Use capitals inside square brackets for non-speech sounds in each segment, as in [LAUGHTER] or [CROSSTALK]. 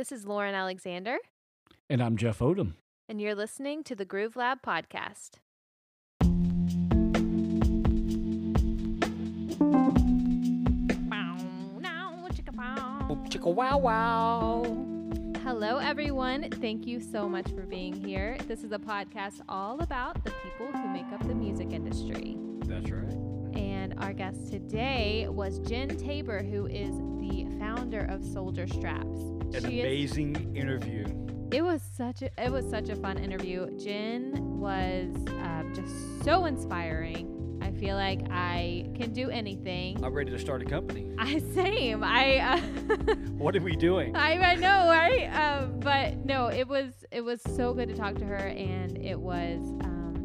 This is Lauren Alexander, And I'm Jeff Odom. and you're listening to the Groove Lab podcast. Chicka wow wow. Hello, everyone. Thank you so much for being here. This is a podcast all about the people who make up the music industry. That's right. And our guest today was Jen Tabor, who is the founder of Souldier Straps. An She is- amazing interview. It was such a it was such a fun interview. Jen was um, just so inspiring. I feel like I can do anything. I'm ready to start a company. [LAUGHS] I same. I uh, What are we doing? I, I know, right? Um, but no, it was it was so good to talk to her, and it was um,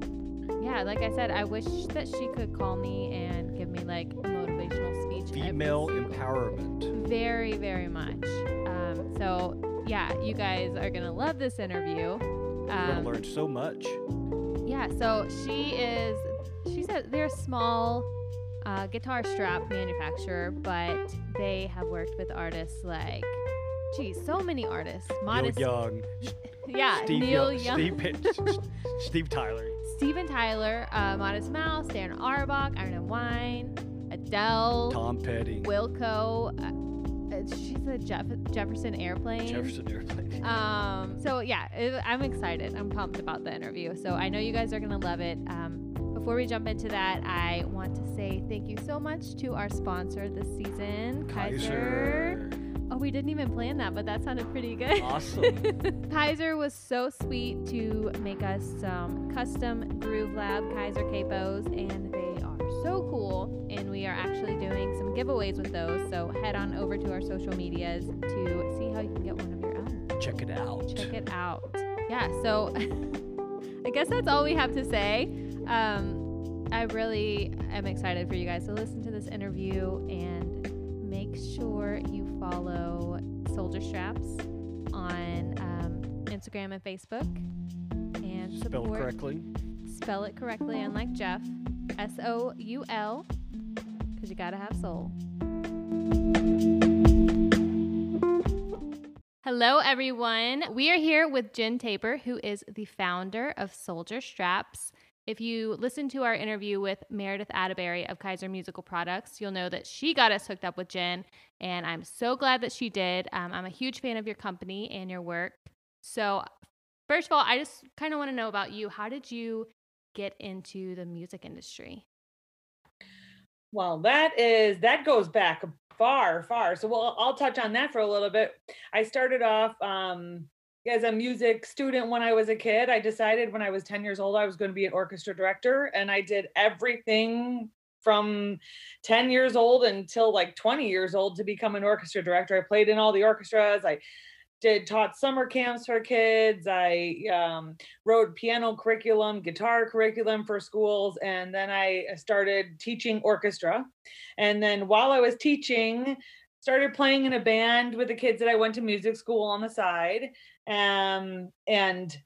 yeah. Like I said, I wish that she could call me and give me like motivational speech. Female empowerment. very very much. Um, so yeah, you guys are gonna love this interview. We're gonna Um, learn so much. yeah, so she is. She said they're a small uh, guitar strap manufacturer, but they have worked with artists like, geez, so many artists. Modest, Neil Young. [LAUGHS] yeah, Steve Neil Young. Young, Steve, [LAUGHS] Steve Tyler. Steven Tyler, uh, Modest Mouse, Darren Auerbach, Iron and Wine, Adele, Tom Petty. Wilco. Uh, she's a Jeff- Jefferson Airplane. Jefferson Airplane. [LAUGHS] Um, so yeah, it, I'm excited. I'm pumped about the interview. So I know you guys are gonna love it. Um, before we jump into that, I want to say thank you so much to our sponsor this season, Kyser. Kyser. Oh, we didn't even plan that, but that sounded pretty good. Awesome. [LAUGHS] Kyser was so sweet to make us some custom Groove Lab Kyser capos, and they are so cool. And we are actually doing some giveaways with those. So head on over to our social medias to see how you can get one of your own. Check it out. Check it out. Yeah, so [LAUGHS] I guess that's all we have to say. Um, I really am excited for you guys to listen to this interview and make sure you follow Souldier Straps on um, Instagram and Facebook and spell support. correctly. Spell it correctly, unlike Jeff. S O U L, because you gotta have soul. Hello, everyone. We are here with Jen Tabor, who is the founder of Souldier Straps. If you listen to our interview with Meredith Atterbury of Kyser Musical Products, you'll know that she got us hooked up with Jen, and I'm so glad that she did. Um, I'm a huge fan of your company and your work. So, first of all, I just kind of want to know about you. How did you get into the music industry? Well, that is that goes back far, far. So we'll I'll touch on that for a little bit. I started off um as a music student when I was a kid. I decided when I was 10 years old I was going to be an orchestra director and I did everything from 10 years old until like 20 years old to become an orchestra director. I played in all the orchestras. I did taught summer camps for kids. I um, wrote piano curriculum, guitar curriculum for schools, and then I started teaching orchestra. And then while I was teaching, started playing in a band with the kids that I went to music school on the side. Um, and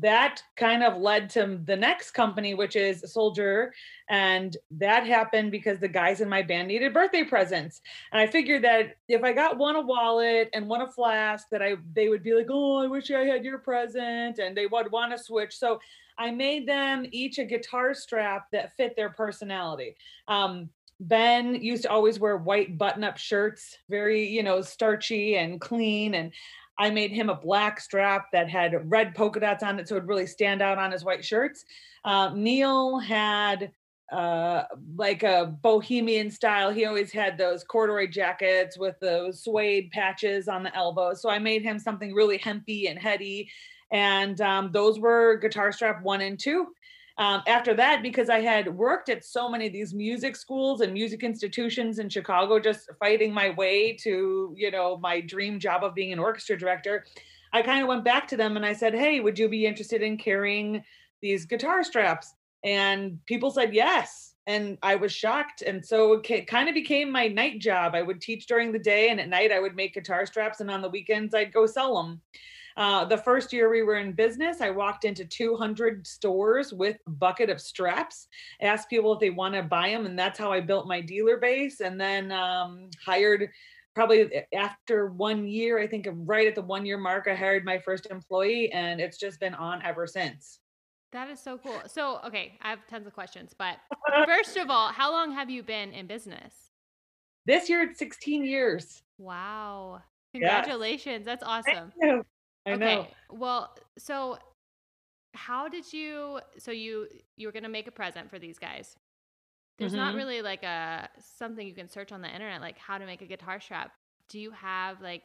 that kind of led to the next company, which is Souldier. And that happened because the guys in my band needed birthday presents. And I figured that if I got one a wallet and one a flask, that I they would be like, oh, I wish I had your present, and they would want to switch. So I made them each a guitar strap that fit their personality. Um, Ben used to always wear white button-up shirts, very you know starchy and clean, and I made him a black strap that had red polka dots on it, so it would really stand out on his white shirts. Uh, Neil had uh like a bohemian style. He always had those corduroy jackets with those suede patches on the elbows. So i made him something really hempy and heady and um, those were guitar strap one and two um, after that because i had worked at so many of these music schools and music institutions in chicago just fighting my way to you know my dream job of being an orchestra director i kind of went back to them and i said hey would you be interested in carrying these guitar straps? And people said yes and i was shocked. And so it kind of became my night job. I would teach during the day and at night i would make guitar straps and on the weekends i'd go sell them uh, the first year we were in business i walked into 200 stores with a bucket of straps asked people if they want to buy them and that's how i built my dealer base and then um, hired probably after one year, I think right at the one year mark, I hired my first employee, and it's just been on ever since. That is so cool. So, okay, I have tons of questions, but [LAUGHS] first of all, how long have you been in business? This year, it's 16 years. Wow. Yes. Congratulations. That's awesome. I okay. know. Well, so how did you so you you were going to make a present for these guys. There's not Mhm. really like a something you can search on the internet like how to make a guitar strap. Do you have like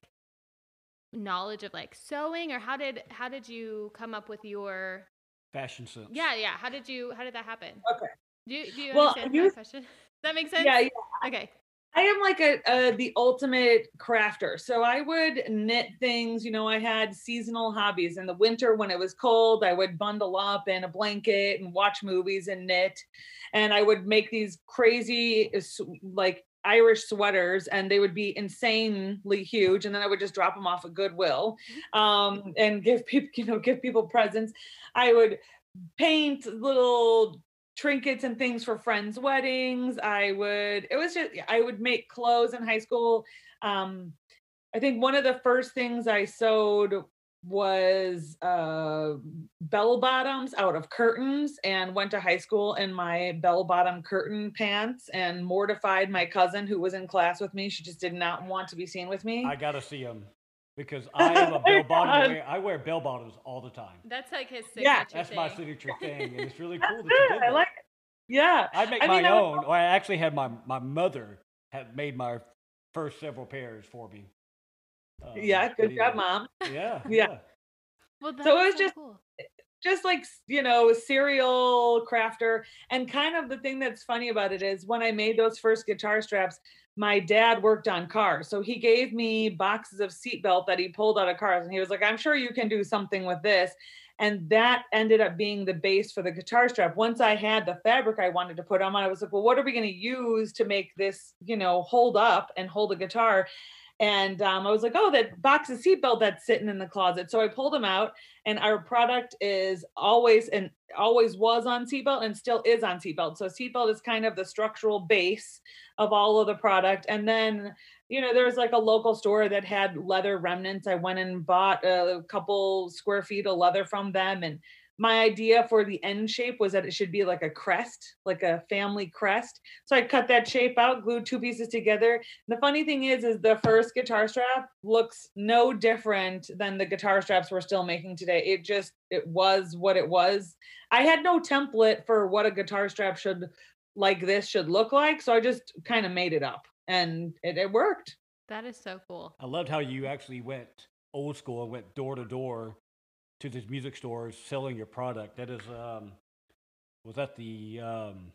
knowledge of like sewing or how did how did you come up with your Fashion sense. Yeah, yeah. How did you how did that happen? Okay. Do you, do you Well, understand my question? [LAUGHS] Does that make sense? Yeah, yeah. Okay. I am like a, a the ultimate crafter. So I would knit things, you know, I had seasonal hobbies. In the winter when it was cold, I would bundle up in a blanket and watch movies and knit. And I would make these crazy uh, like Irish sweaters and they would be insanely huge and then I would just drop them off at Goodwill um and give people, [LAUGHS] you know, give people presents. I would paint little trinkets and things for friends' weddings. I would, it was just, I would make clothes in high school. Um, I think one of the first things I sewed was uh, bell bottoms out of curtains and went to high school in my bell bottom curtain pants and mortified my cousin who was in class with me. She just did not want to be seen with me. I gotta see them because I am a [LAUGHS] bell bottom. I wear bell bottoms all the time. That's like his signature Yeah. That's my signature [LAUGHS] thing, and it's really cool that you good. did I that. like it. Yeah. I make I my mean, I was- own. Or I actually had my my mother had made my first several pairs for me. Um, Yeah. Good job, mom. [LAUGHS] Yeah. Yeah. Well, So it that's was just- cool. Just like you know a serial crafter. And kind of the thing that's funny about it is when i made those first guitar straps my dad worked on cars. So he gave me boxes of seatbelt that he pulled out of cars and he was like i'm sure you can do something with this. And that ended up being the base for the guitar strap. Once i had the fabric i wanted to put on i was like well what are we going to use to make this you know hold up and hold a guitar and um, I was like, oh, that box of seatbelt that's sitting in the closet. So I pulled them out, and our product is always and always was on seatbelt and still is on seatbelt. So seatbelt is kind of the structural base of all of the product. And then, you know, there was like a local store that had leather remnants. I went and bought a couple square feet of leather from them. And my idea for the end shape was that it should be like a crest, like a family crest. So I cut that shape out, glued two pieces together. The funny thing is, is the first guitar strap looks no different than the guitar straps we're still making today. It just it was what it was. I had no template for what a guitar strap should like this should look like, so I just kind of made it up, and it, it worked. That is so cool. I loved how you actually went old school and went door to door to these music stores selling your product. That is, um, was that the? Um,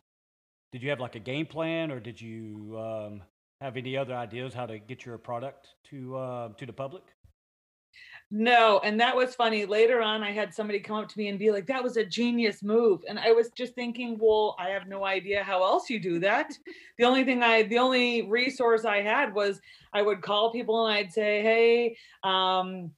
did you have like a game plan, or did you um, have any other ideas how to get your product to uh, to the public? No, and that was funny. Later on, I had somebody come up to me and be like, "That was a genius move," and I was just thinking, "Well, I have no idea how else you do that." [LAUGHS] the only thing I, the only resource I had was I would call people and I'd say, "Hey, um,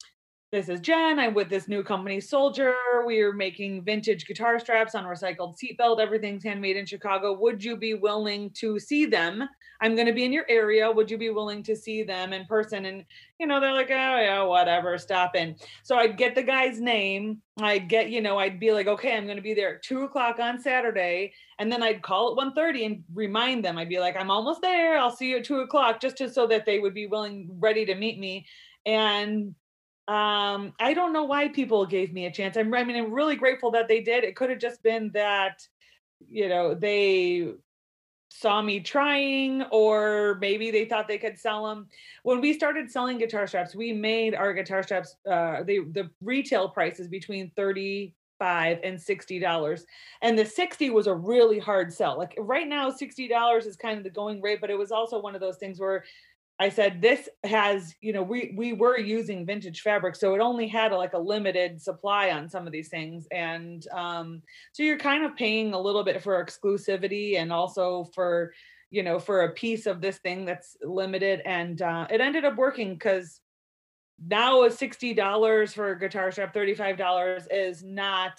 this is Jen. I'm with this new company, Souldier. We are making vintage guitar straps on recycled seatbelt. Everything's handmade in Chicago. Would you be willing to see them? I'm going to be in your area. Would you be willing to see them in person?" And you know, they're like, oh yeah, whatever, stop in. So I'd get the guy's name. I'd get, you know, I'd be like, okay, I'm gonna be there at two o'clock on Saturday. And then I'd call at 1:30 and remind them. I'd be like, I'm almost there. I'll see you at two o'clock, just to so that they would be willing, ready to meet me. And um, I don't know why people gave me a chance. I'm I mean, I'm really grateful that they did. It could have just been that, you know, they saw me trying or maybe they thought they could sell them when we started selling guitar straps we made our guitar straps uh they the retail price is between 35 and 60 dollars and the 60 was a really hard sell like right now 60 dollars is kind of the going rate but it was also one of those things where I said this has, you know, we we were using vintage fabric, so it only had a, like a limited supply on some of these things, and um, so you're kind of paying a little bit for exclusivity and also for, you know, for a piece of this thing that's limited, and uh, it ended up working because now a sixty dollars for a guitar strap, thirty five dollars is not,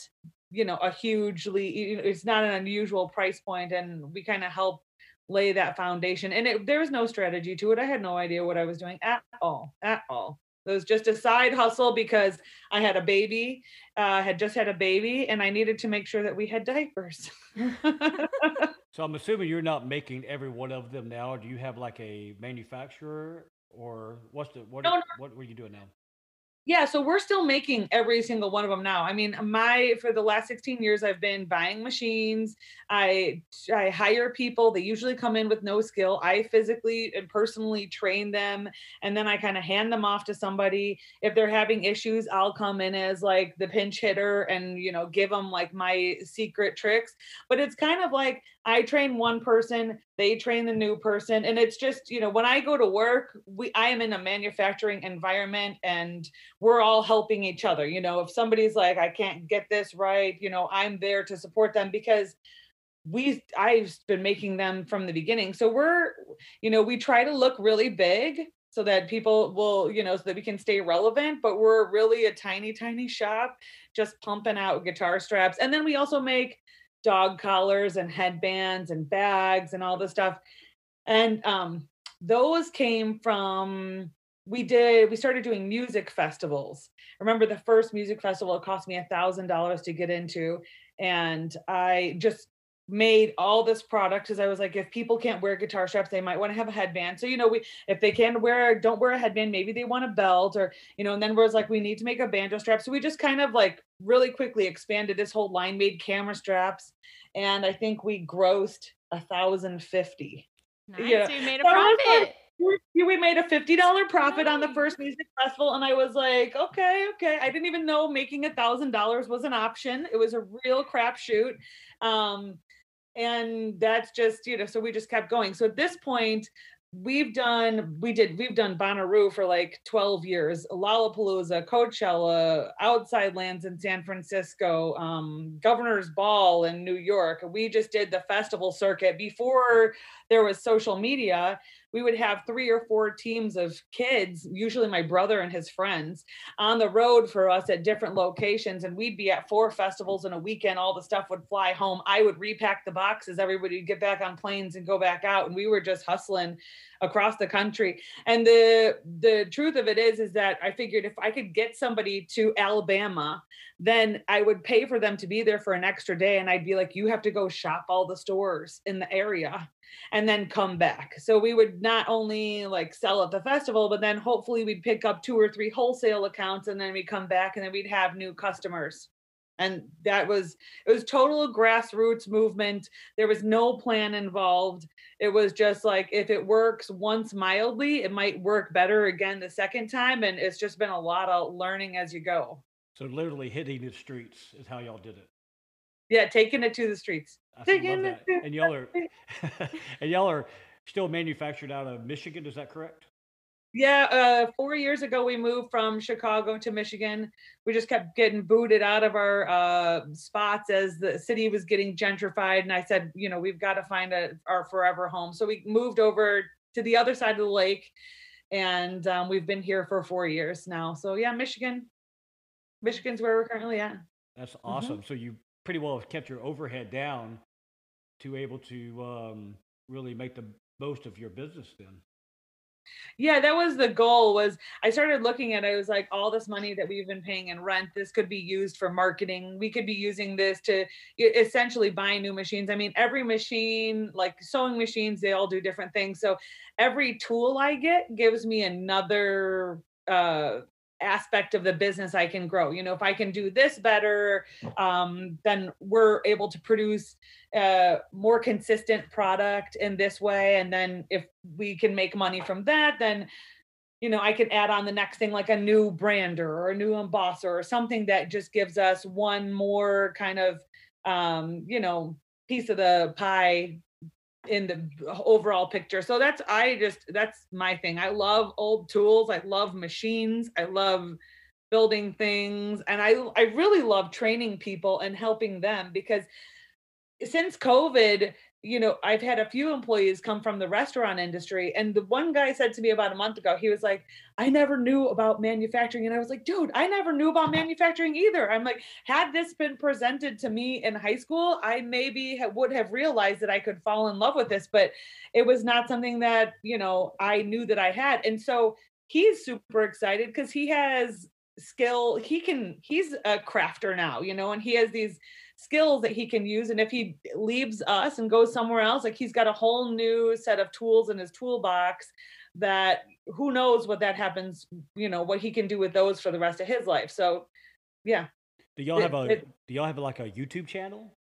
you know, a hugely, it's not an unusual price point, and we kind of help lay that foundation. And it, there was no strategy to it. I had no idea what I was doing at all, at all. It was just a side hustle because I had a baby, uh, had just had a baby, and I needed to make sure that we had diapers. [LAUGHS] so I'm assuming you're not making every one of them now. Do you have like a manufacturer, or what's the what? No, no. What were you doing now? Yeah, so we're still making every single one of them now. I mean, my for the last 16 years I've been buying machines. I I hire people. They usually come in with no skill. I physically and personally train them and then I kind of hand them off to somebody. If they're having issues, I'll come in as like the pinch hitter and, you know, give them like my secret tricks. But it's kind of like I train one person, they train the new person and it's just, you know, when I go to work, we I am in a manufacturing environment and we're all helping each other. You know, if somebody's like I can't get this right, you know, I'm there to support them because we I've been making them from the beginning. So we're, you know, we try to look really big so that people will, you know, so that we can stay relevant, but we're really a tiny tiny shop just pumping out guitar straps. And then we also make dog collars and headbands and bags and all this stuff. And um, those came from we did we started doing music festivals. Remember the first music festival it cost me a thousand dollars to get into, and I just made all this product because I was like, if people can't wear guitar straps, they might want to have a headband. So, you know, we if they can wear don't wear a headband, maybe they want a belt or, you know, and then we was like, we need to make a banjo strap. So we just kind of like really quickly expanded this whole line, made camera straps, and I think we grossed a thousand fifty. Nice. Yeah. So you made a profit. we made a $50 profit on the first music festival and i was like okay okay i didn't even know making a thousand dollars was an option it was a real crapshoot um, and that's just you know so we just kept going. So at this point we've done we did we've done Bonnaroo for like 12 years Lollapalooza Coachella outside lands in San Francisco um, Governor's Ball in New York. We just did the festival circuit before there was social media we would have three or four teams of kids, usually my brother and his friends, on the road for us at different locations. And we'd be at four festivals in a weekend. All the stuff would fly home. I would repack the boxes. Everybody would get back on planes and go back out. And we were just hustling across the country. And the the truth of it is, is that I figured if I could get somebody to Alabama, then I would pay for them to be there for an extra day. And I'd be like, you have to go shop all the stores in the area and then come back. So we would not only like sell at the festival, but then hopefully we'd pick up two or three wholesale accounts and then we'd come back and then we'd have new customers. And that was it was total grassroots movement. There was no plan involved. It was just like if it works once mildly, it might work better again the second time. And it's just been a lot of learning as you go. So literally hitting the streets is how y'all did it. Yeah, taking it to the streets. I love that. And y'all are [LAUGHS] and y'all are still manufactured out of Michigan. Is that correct? Yeah, uh, four years ago we moved from Chicago to Michigan. We just kept getting booted out of our uh, spots as the city was getting gentrified, and I said, you know, we've got to find a, our forever home. So we moved over to the other side of the lake, and um, we've been here for four years now. So yeah, Michigan, Michigan's where we're currently at. That's mm-hmm. awesome. Mm-hmm. So you pretty well have kept your overhead down to able to um, really make the most of your business then. Yeah that was the goal was i started looking at it, it was like all this money that we've been paying in rent this could be used for marketing. We could be using this to essentially buy new machines. I mean every machine like sewing machines they all do different things. So every tool i get gives me another uh aspect of the business I can grow. You know, if I can do this better, um, then we're able to produce a more consistent product in this way. And then if we can make money from that, then you know, I can add on the next thing like a new brander or a new embosser or something that just gives us one more kind of um, you know, piece of the pie in the overall picture. So that's I just that's my thing. I love old tools. I love machines. I love building things and I I really love training people and helping them because since COVID you know, I've had a few employees come from the restaurant industry. And the one guy said to me about a month ago, he was like, I never knew about manufacturing. And I was like, dude, I never knew about [LAUGHS] manufacturing either. I'm like, had this been presented to me in high school, I maybe would have realized that I could fall in love with this, but it was not something that, you know, I knew that I had. And so he's super excited because he has skill. He can, he's a crafter now, you know, and he has these skills that he can use and if he leaves us and goes somewhere else like he's got a whole new set of tools in his toolbox that who knows what that happens you know what he can do with those for the rest of his life so yeah do y'all have a it, do y'all have like a youtube channel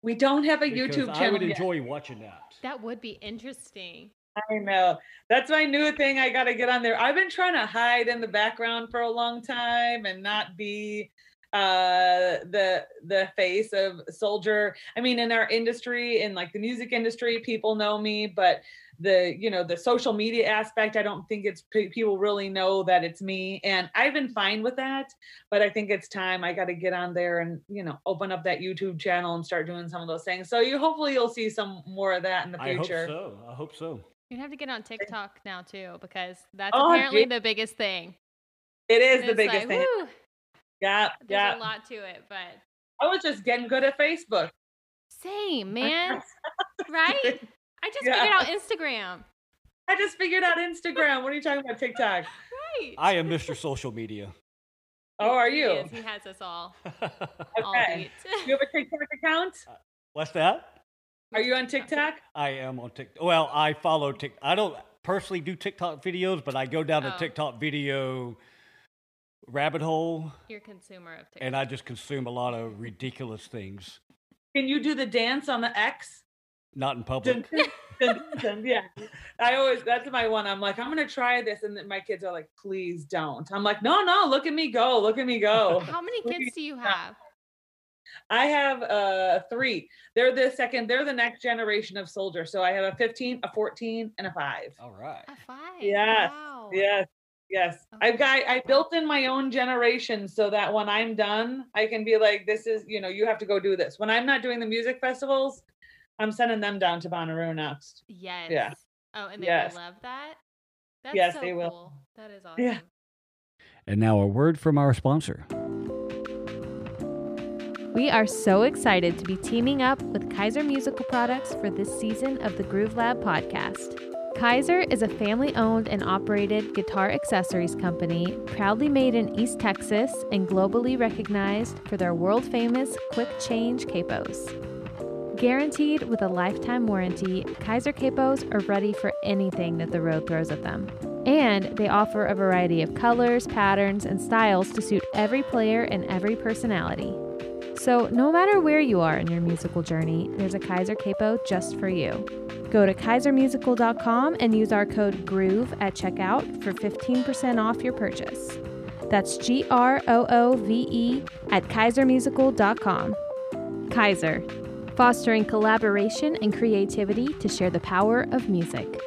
we don't have a because youtube channel i would enjoy yet. watching that that would be interesting I know. That's my new thing. I got to get on there. I've been trying to hide in the background for a long time and not be uh the the face of souldier. I mean in our industry in like the music industry people know me but the you know the social media aspect i don't think it's people really know that it's me. And i've been fine with that but i think it's time i got to get on there and you know open up that youtube channel and start doing some of those things. So you hopefully you'll see some more of that in the future i hope so. I hope so. You have to get on tiktok now too because that's oh, apparently geez. the biggest thing. It is and the biggest like, thing. woo, yeah, There's yeah. a lot to it, but I was just getting good at Facebook. Same, [LAUGHS] man. right? I just yeah. figured out Instagram. I just figured out Instagram. What are you talking about? TikTok. Right. I am Mr. Social Media. Oh, are you? He, he has us all. [LAUGHS] okay. you have a TikTok account? Uh, what's that? Are you on TikTok? I am on TikTok. Well, I follow TikTok. I don't personally do TikTok videos, but I go down oh. to TikTok video rabbit hole. You're a consumer of TikTok. And I just consume a lot of ridiculous things. Can you do the dance on the X? Not in public. Dun, dun, dun, yeah. I always, that's my one. I'm like, I'm going to try this. And then my kids are like, please don't. I'm like, no, no, look at me go. Look at me go. How many kids do you have? I have uh three. They're the second, they're the next generation of soldiers. So I have a 15, a 14, and a five. All right. A five. Yes. Wow. Yes. Yes. Oh. I've got I built in my own generation so that when I'm done, I can be like, this is, you know, you have to go do this. When I'm not doing the music festivals, I'm sending them down to Bonnaroo next. Yes. Yeah. Oh, and they yes. will love that. That's yes, so they cool. will. That is awesome. Yeah. And now a word from our sponsor. We are so excited to be teaming up with Kyser Musical Products for this season of the Groove Lab podcast. Kyser is a family owned and operated guitar accessories company proudly made in East Texas and globally recognized for their world famous quick change capos. Guaranteed with a lifetime warranty, Kyser capos are ready for anything that the road throws at them. And they offer a variety of colors, patterns, and styles to suit every player and every personality. So, no matter where you are in your musical journey, there's a Kyser capo just for you. Go to kysermusical.com and use our code GROOVE at checkout for 15% off your purchase. That's G R O O V E at kysermusical.com. Kyser, fostering collaboration and creativity to share the power of music.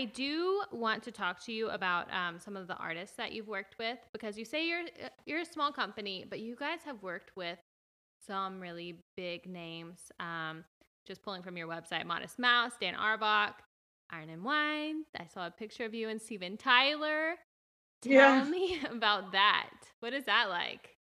I do want to talk to you about um, some of the artists that you've worked with because you say you're you're a small company, but you guys have worked with some really big names. Um, just pulling from your website, Modest Mouse, Dan Auerbach, Iron and Wine. I saw a picture of you and Steven Tyler. Tell yeah. me [LAUGHS] about that. What is that like?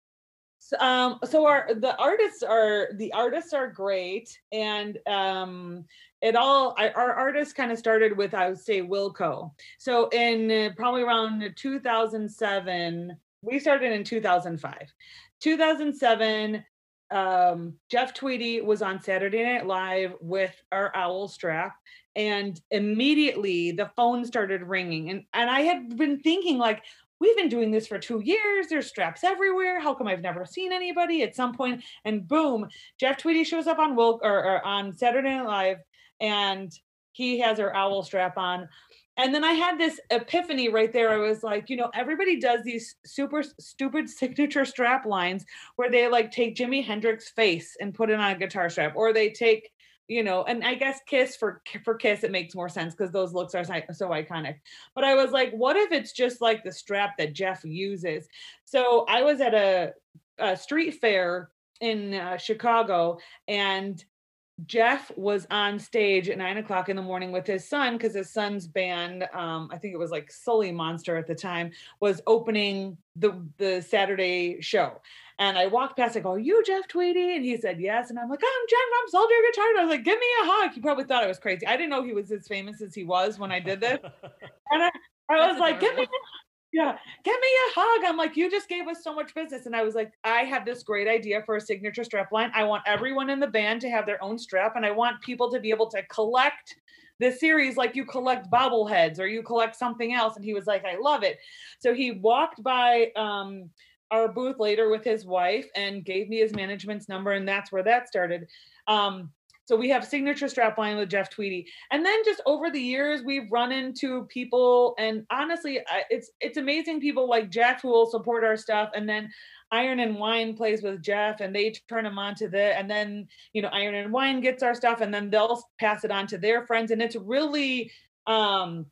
Um so our the artists are the artists are great and um it all I, our artists kind of started with i would say wilco. So in uh, probably around 2007 we started in 2005 2007 um jeff tweedy was on saturday night live with our owl strap and immediately the phone started ringing and and i had been thinking like we've been doing this for two years. There's straps everywhere. How come I've never seen anybody at some point? And boom, Jeff Tweedy shows up on Will or, or on Saturday Night Live, and he has her owl strap on. And then I had this epiphany right there. I was like, you know, everybody does these super stupid signature strap lines where they like take Jimi Hendrix face and put it on a guitar strap, or they take you know, and I guess Kiss for for Kiss it makes more sense because those looks are so iconic. But I was like, what if it's just like the strap that Jeff uses? So I was at a, a street fair in uh, Chicago, and Jeff was on stage at nine o'clock in the morning with his son because his son's band, um, I think it was like Sully Monster at the time, was opening the the Saturday show. And I walked past, I go, Are you Jeff Tweedy? And he said, Yes. And I'm like, I'm Jeff from Souldier Guitar. And I was like, Give me a hug. He probably thought I was crazy. I didn't know he was as famous as he was when I did this. [LAUGHS] and I, I was like, Give me yeah, give me a hug. I'm like, you just gave us so much business. And I was like, I have this great idea for a signature strap line. I want everyone in the band to have their own strap, and I want people to be able to collect this series like you collect bobbleheads or you collect something else. And he was like, I love it. So he walked by um, our booth later with his wife and gave me his management's number, and that's where that started. Um, so we have signature strapline with Jeff Tweedy, and then just over the years we've run into people, and honestly, it's it's amazing people like Jeff who will support our stuff, and then Iron and Wine plays with Jeff, and they turn him on to the, and then you know Iron and Wine gets our stuff, and then they'll pass it on to their friends, and it's really um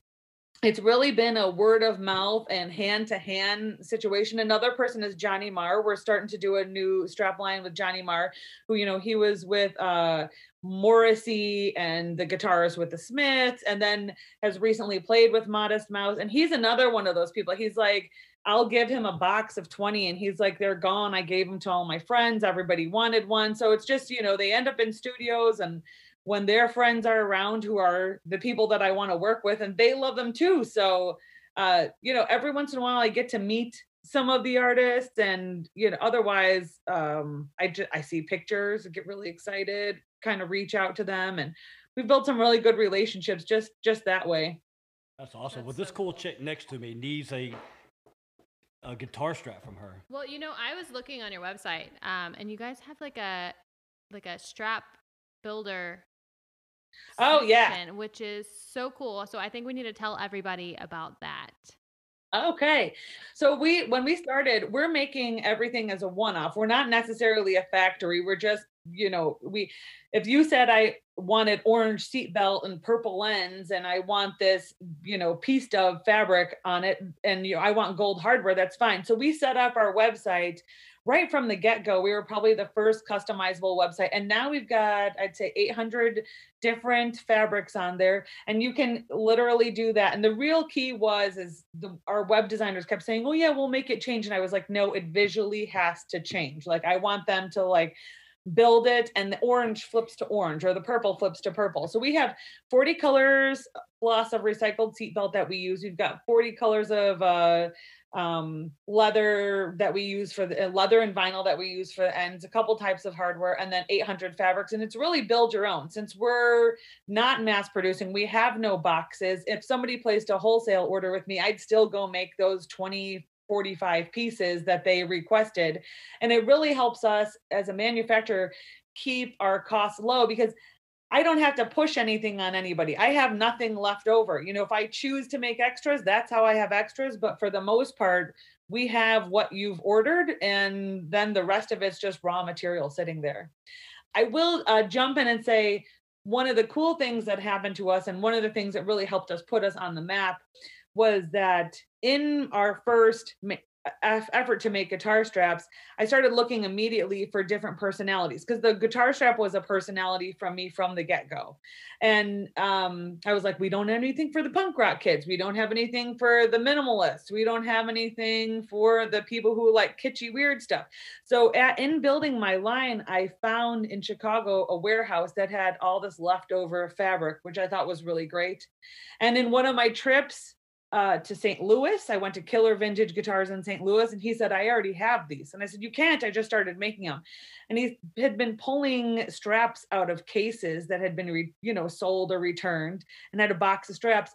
it's really been a word of mouth and hand to hand situation. Another person is Johnny Marr. We're starting to do a new strap line with Johnny Marr, who, you know, he was with uh, Morrissey and the guitarist with the Smiths, and then has recently played with Modest Mouse. And he's another one of those people. He's like, I'll give him a box of 20 and he's like, they're gone. I gave them to all my friends. Everybody wanted one. So it's just, you know, they end up in studios and when their friends are around who are the people that I want to work with and they love them too. So, uh, you know, every once in a while I get to meet some of the artists and, you know, otherwise um, I just, I see pictures and get really excited, kind of reach out to them. And we've built some really good relationships just, just that way. That's awesome. That's well, this so cool, cool chick next to me needs a a guitar strap from her. Well, you know, I was looking on your website, um, and you guys have like a like a strap builder Oh yeah, which is so cool. So I think we need to tell everybody about that. Okay. So we when we mm-hmm. started, we're making everything as a one-off. We're not necessarily a factory. We're just, you know, we if you said I wanted orange seatbelt and purple lens and I want this, you know, piece of fabric on it and you know, I want gold hardware, that's fine. So we set up our website right from the get-go we were probably the first customizable website. And now we've got i'd say 800 different fabrics on there and you can literally do that. And the real key was is the, our web designers kept saying oh yeah we'll make it change. And i was like no it visually has to change. Like i want them to like build it and the orange flips to orange or the purple flips to purple. So we have 40 colors plus of recycled seatbelt that we use. We've got 40 colors of uh um, leather that we use for the uh, leather and vinyl that we use for the ends, a couple types of hardware, and then 800 fabrics. And it's really build your own. Since we're not mass producing, we have no boxes. If somebody placed a wholesale order with me, I'd still go make those 20, 45 pieces that they requested. And it really helps us as a manufacturer keep our costs low because I don't have to push anything on anybody. I have nothing left over. You know, if I choose to make extras, that's how I have extras. But for the most part, we have what you've ordered, and then the rest of it's just raw material sitting there. I will uh, jump in and say one of the cool things that happened to us, and one of the things that really helped us put us on the map, was that in our first effort to make guitar straps, I started looking immediately for different personalities because the guitar strap was a personality from me from the get go. And um, I was like, we don't have anything for the punk rock kids. We don't have anything for the minimalists. We don't have anything for the people who like kitschy, weird stuff. So, at, in building my line, I found in Chicago a warehouse that had all this leftover fabric, which I thought was really great. And in one of my trips, uh, to St. Louis. I went to Killer Vintage Guitars in St. Louis, and he said, I already have these. And I said, You can't. I just started making them. And he had been pulling straps out of cases that had been, re- you know, sold or returned and had a box of straps.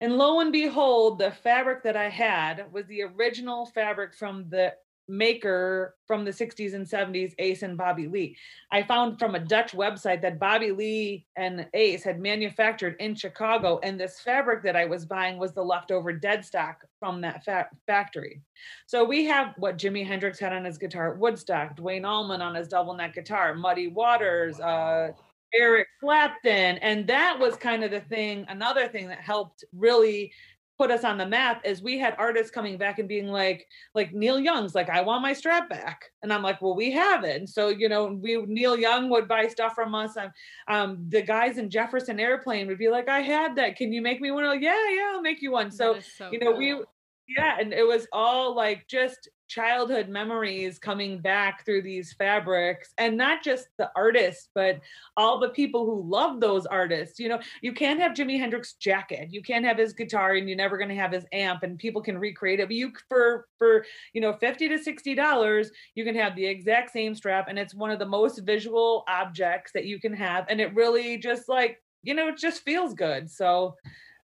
And lo and behold, the fabric that I had was the original fabric from the maker from the 60s and 70s, Ace and Bobby Lee. I found from a Dutch website that Bobby Lee and Ace had manufactured in Chicago, and this fabric that I was buying was the leftover dead stock from that fa- factory. So we have what Jimi Hendrix had on his guitar, Woodstock, Duane Allman on his double neck guitar, Muddy Waters, uh, Eric Clapton. And that was kind of the thing, another thing that helped really put us on the map is we had artists coming back and being like like Neil Young's like I want my strap back. And I'm like well we have it and so you know we Neil Young would buy stuff from us and um the guys in Jefferson Airplane would be like I had that. Can you make me one? Yeah yeah I'll make you one. So, so you know cool. we yeah and it was all like just childhood memories coming back through these fabrics and not just the artists but all the people who love those artists you know? You can't have jimi hendrix jacket you can't have his guitar and you're never going to have his amp and people can recreate it but you for for you know 50 to 60 dollars you can have the exact same strap and it's one of the most visual objects that you can have and it really just like you know it just feels good so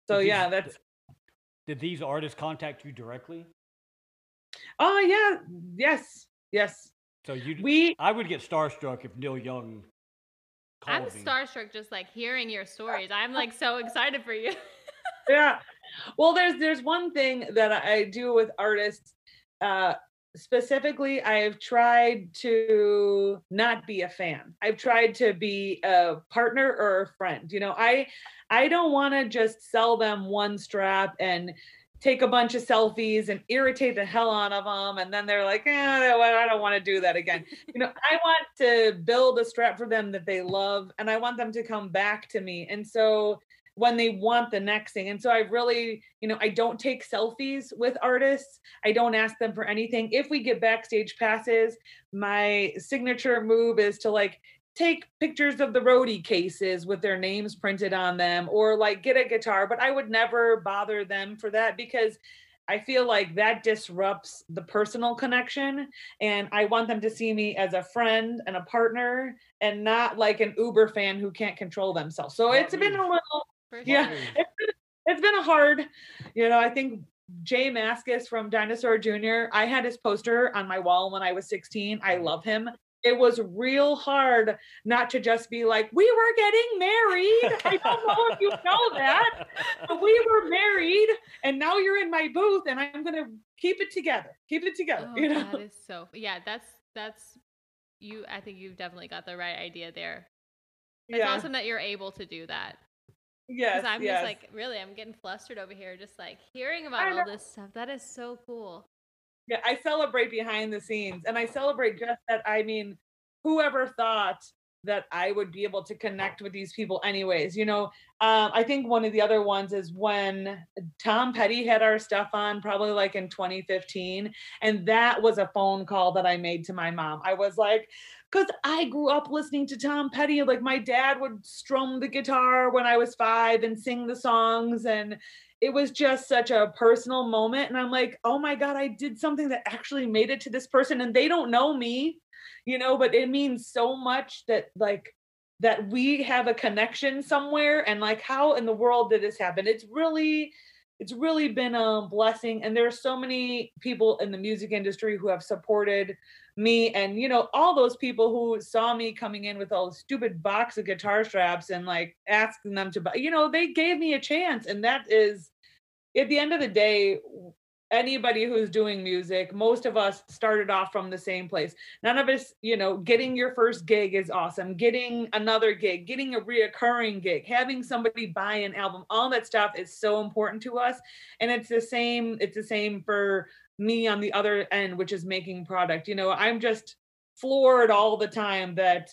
so yeah that's did these artists contact you directly? Oh yeah, yes, yes. So you, we, I would get starstruck if Neil Young. I'm me. starstruck just like hearing your stories. I'm like so excited for you. yeah, well, there's there's one thing that I do with artists. Uh, specifically i've tried to not be a fan. I've tried to be a partner or a friend you know i i don't want to just sell them one strap and take a bunch of selfies and irritate the hell out of them and then they're like eh, i don't want to do that again. You know i want to build a strap for them that they love and i want them to come back to me and so when they want the next thing. And so I really, you know, I don't take selfies with artists. I don't ask them for anything. If we get backstage passes, my signature move is to like take pictures of the roadie cases with their names printed on them or like get a guitar, but I would never bother them for that because I feel like that disrupts the personal connection. And I want them to see me as a friend and a partner and not like an Uber fan who can't control themselves. So it's been a little yeah, mm. it's been, it's been a hard, you know, I think Jay Mascis from Dinosaur Jr., I had his poster on my wall when I was 16. I mm. love him. It was real hard not to just be like, we were getting married. I don't know if you know that, but we were married and now you're in my booth and I'm going to keep it together. Keep it together. Oh, you know? That is so, yeah, that's, that's, you, I think you've definitely got the right idea there. It's yeah. awesome that you're able to do that. Yes. I'm yes. just like, really, I'm getting flustered over here, just like hearing about all this stuff. That is so cool. Yeah, I celebrate behind the scenes and I celebrate just that. I mean, whoever thought that I would be able to connect with these people, anyways. You know, um, I think one of the other ones is when Tom Petty had our stuff on, probably like in 2015. And that was a phone call that I made to my mom. I was like, because I grew up listening to Tom Petty. Like my dad would strum the guitar when I was five and sing the songs. And it was just such a personal moment. And I'm like, oh my God, I did something that actually made it to this person. And they don't know me, you know, but it means so much that like that we have a connection somewhere. And like, how in the world did this happen? It's really it's really been a blessing and there are so many people in the music industry who have supported me and you know all those people who saw me coming in with all the stupid box of guitar straps and like asking them to buy you know they gave me a chance and that is at the end of the day anybody who's doing music most of us started off from the same place. None of us you know getting your first gig is awesome. Getting another gig getting a reoccurring gig having somebody buy an album all that stuff is so important to us. And it's the same it's the same for me on the other end which is making product. You know i'm just floored all the time that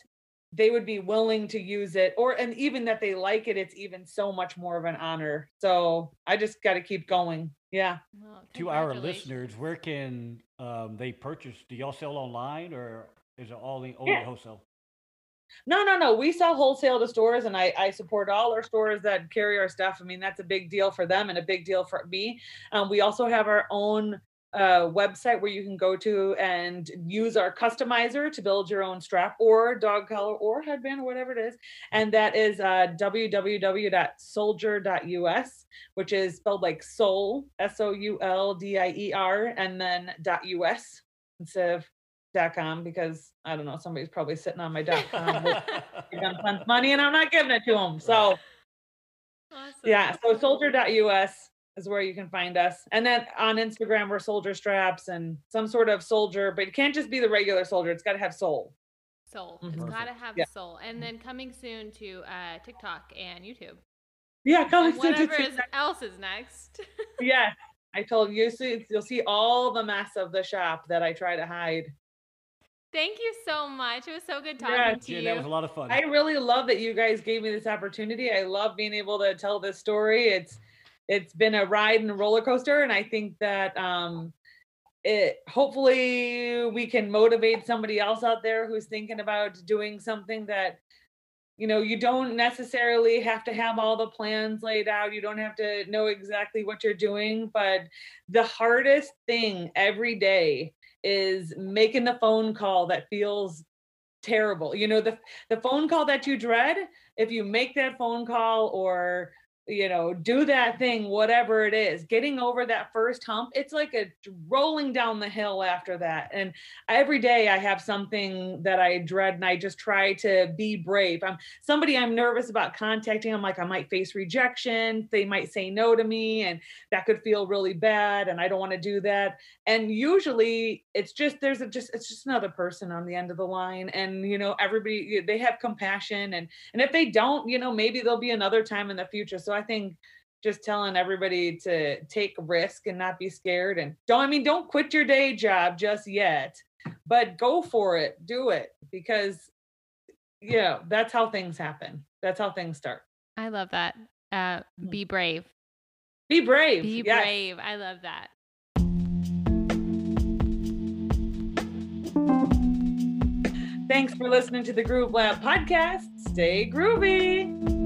they would be willing to use it or and even that they like it it's even so much more of an honor. So i just got to keep going yeah. Well, to our listeners, where can um, they purchase? Do y'all sell online or is it all the only yeah. wholesale? No, no, no. We sell wholesale to stores, and I, I support all our stores that carry our stuff. I mean, that's a big deal for them and a big deal for me. Um, we also have our own uh, website where you can go to and use our customizer to build your own strap or dog collar or headband or whatever it is. And that is uh, www.souldier.us, which is spelled like soul, S O U L D I E R, and then dot .us instead of dot .com because I don't know, somebody's probably sitting on my .com with [LAUGHS] money and I'm not giving it to them. So. Awesome. Yeah, so souldier.us is where you can find us. And then on Instagram, we're souldier straps and some sort of soldier, but it can't just be the regular soldier. It's got to have soul. Soul. It's Mhm. got to have Yeah. soul. And then coming soon to uh, TikTok and YouTube. Yeah, come And soon to whatever is, TikTok. else is next. [LAUGHS] Yeah, I told you, see, you'll see all the mess of the shop that I try to hide. Thank you so much. It was so good talking Yeah, to Jen, you. that was a lot of fun. I really love that you guys gave me this opportunity. I love being able to tell this story. It's it's been a ride and a roller coaster, and I think that um, it hopefully we can motivate somebody else out there who's thinking about doing something that you know you don't necessarily have to have all the plans laid out you don't have to know exactly what you're doing but the hardest thing every day is making the phone call that feels terrible. You know the the phone call that you dread if you make that phone call or you know do that thing whatever it is. Getting over that first hump it's like a rolling down the hill after that. And every day i have something that i dread and i just try to be brave. I'm somebody i'm nervous about contacting i'm like i might face rejection. They might say no to me and that could feel really bad and i don't want to do that. And usually it's just there's a just it's just another person on the end of the line. And you know everybody they have compassion and and if they don't you know maybe there'll be another time in the future. So i think just telling everybody to take risk and not be scared and don't i mean don't quit your day job just yet but go for it do it because you know that's how things happen that's how things start I love that. Uh, Mhm. be brave. be brave Be yes. brave. I love that. thanks for listening to the groove lab podcast stay groovy